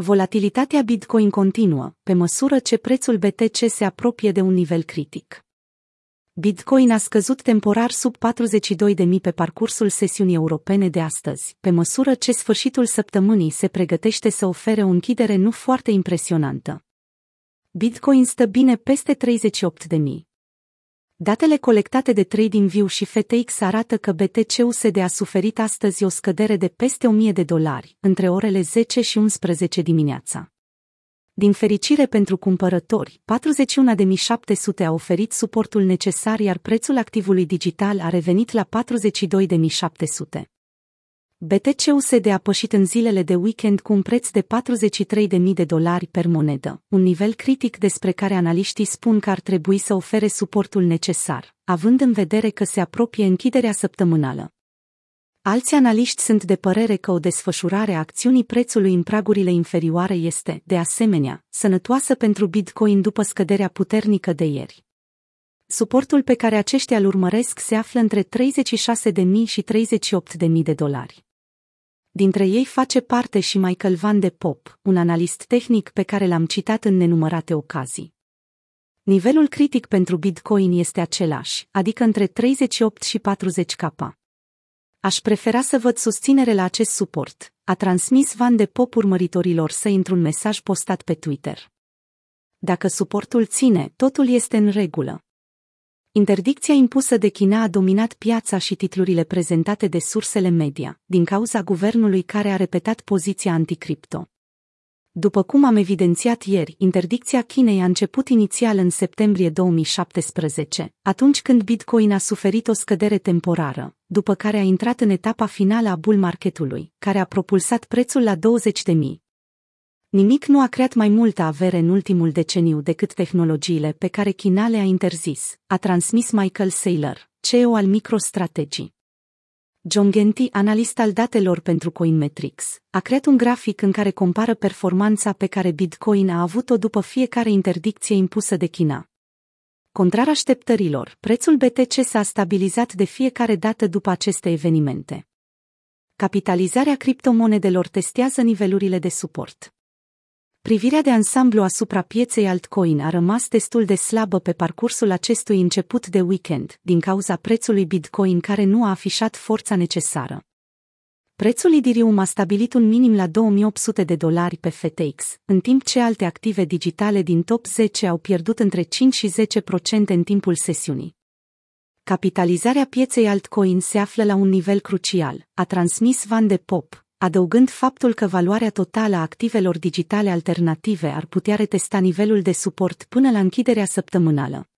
Volatilitatea Bitcoin continuă, pe măsură ce prețul BTC se apropie de un nivel critic. Bitcoin a scăzut temporar sub 42.000 pe parcursul sesiunii europene de astăzi, pe măsură ce sfârșitul săptămânii se pregătește să ofere o închidere nu foarte impresionantă. Bitcoin stă bine peste 38.000. Datele colectate de TradingView și FTX arată că BTC-USD a suferit astăzi o scădere de peste 1000 de dolari, între orele 10 și 11 dimineața. Din fericire pentru cumpărători, 41.700 a oferit suportul necesar, iar prețul activului digital a revenit la 42.700. BTC-USD a pășit în zilele de weekend cu un preț de 43.000 de dolari per monedă, un nivel critic despre care analiștii spun că ar trebui să ofere suportul necesar, având în vedere că se apropie închiderea săptămânală. Alți analiști sunt de părere că o desfășurare a acțiunii prețului în pragurile inferioare este, de asemenea, sănătoasă pentru Bitcoin după scăderea puternică de ieri. Suportul pe care aceștia îl urmăresc se află între 36.000 și 38.000 de dolari. Dintre ei face parte și Michael Van de Pop, un analist tehnic pe care l-am citat în nenumărate ocazii. Nivelul critic pentru Bitcoin este același, adică între 38 și 40 capa. Aș prefera să văd susținere la acest suport, a transmis Van de Pop urmăritorilor să într-un mesaj postat pe Twitter. Dacă suportul ține, totul este în regulă. Interdicția impusă de China a dominat piața și titlurile prezentate de sursele media, din cauza guvernului care a repetat poziția anticripto. După cum am evidențiat ieri, interdicția Chinei a început inițial în septembrie 2017, atunci când Bitcoin a suferit o scădere temporară, după care a intrat în etapa finală a bull marketului, care a propulsat prețul la 20.000. Nimic nu a creat mai multă avere în ultimul deceniu decât tehnologiile pe care China le-a interzis, a transmis Michael Saylor, CEO al MicroStrategy. John Genty, analist al datelor pentru Coinmetrics, a creat un grafic în care compară performanța pe care Bitcoin a avut-o după fiecare interdicție impusă de China. Contrar așteptărilor, prețul BTC s-a stabilizat de fiecare dată după aceste evenimente. Capitalizarea criptomonedelor testează nivelurile de suport. Privirea de ansamblu asupra pieței altcoin a rămas destul de slabă pe parcursul acestui început de weekend, din cauza prețului Bitcoin care nu a afișat forța necesară. Prețul Ethereum a stabilit un minim la 2800 de dolari pe FTX, în timp ce alte active digitale din top 10 au pierdut între 5 și 10% în timpul sesiunii. Capitalizarea pieței altcoin se află la un nivel crucial, a transmis Van de Pop, adăugând faptul că valoarea totală a activelor digitale alternative ar putea retesta nivelul de suport până la închiderea săptămânală.